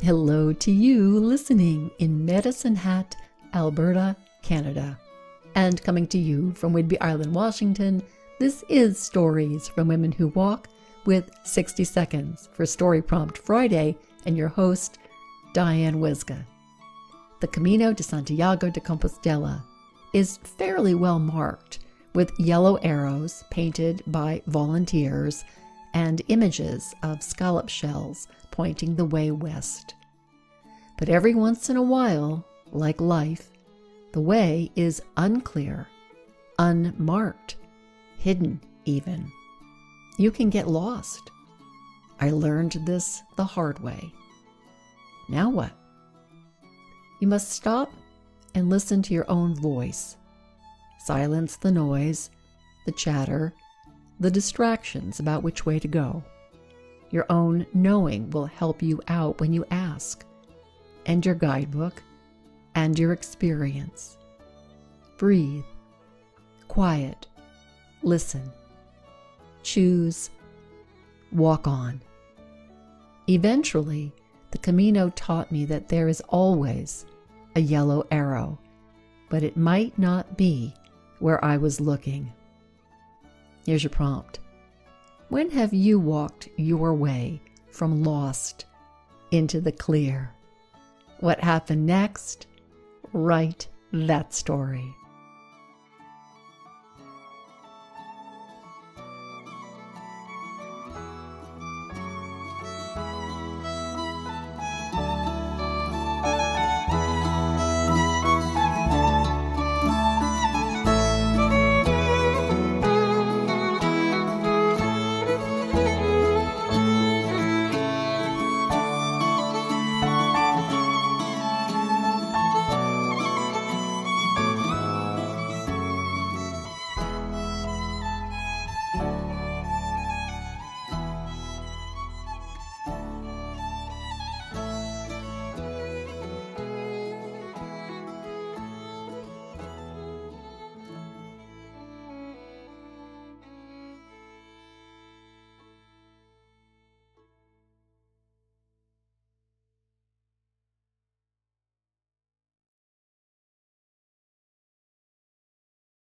Hello to you listening in Medicine Hat, Alberta, Canada. And coming to you from Whidbey Island, Washington, this is Stories from Women Who Walk with 60 Seconds for Story Prompt Friday and your host, Diane Wyzga. The Camino de Santiago de Compostela is fairly well marked with yellow arrows painted by volunteers and images of scallop shells pointing the way west. But every once in a while, like life, the way is unclear, unmarked, hidden even. You can get lost. I learned this the hard way. Now what? You must stop and listen to your own voice. Silence the noise, the chatter, the distractions about which way to go. Your own knowing will help you out when you ask, and your guidebook, and your experience. Breathe, quiet, listen, choose, walk on. Eventually, the Camino taught me that there is always a yellow arrow, but it might not be where I was looking. Here's your prompt When have you walked your way from lost into the clear? What happened next? Write that story.